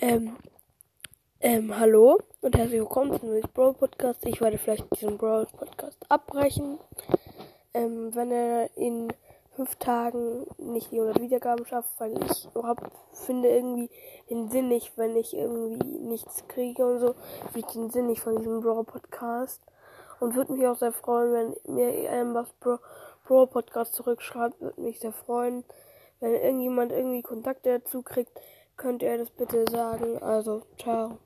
Ähm, ähm, hallo und herzlich willkommen zum neuen Brawl Podcast. Ich werde vielleicht diesen Brawl Podcast abbrechen. Ähm, wenn er in fünf Tagen nicht die 100 Wiedergaben schafft, weil ich überhaupt finde irgendwie den Sinn nicht, wenn ich irgendwie nichts kriege und so, wie den Sinn nicht von diesem Brawl Podcast. Und würde mich auch sehr freuen, wenn mir ähm, was Brawl, Brawl Podcast zurückschreibt, würde mich sehr freuen, wenn irgendjemand irgendwie Kontakte dazu kriegt könnt ihr das bitte sagen? Also, ciao.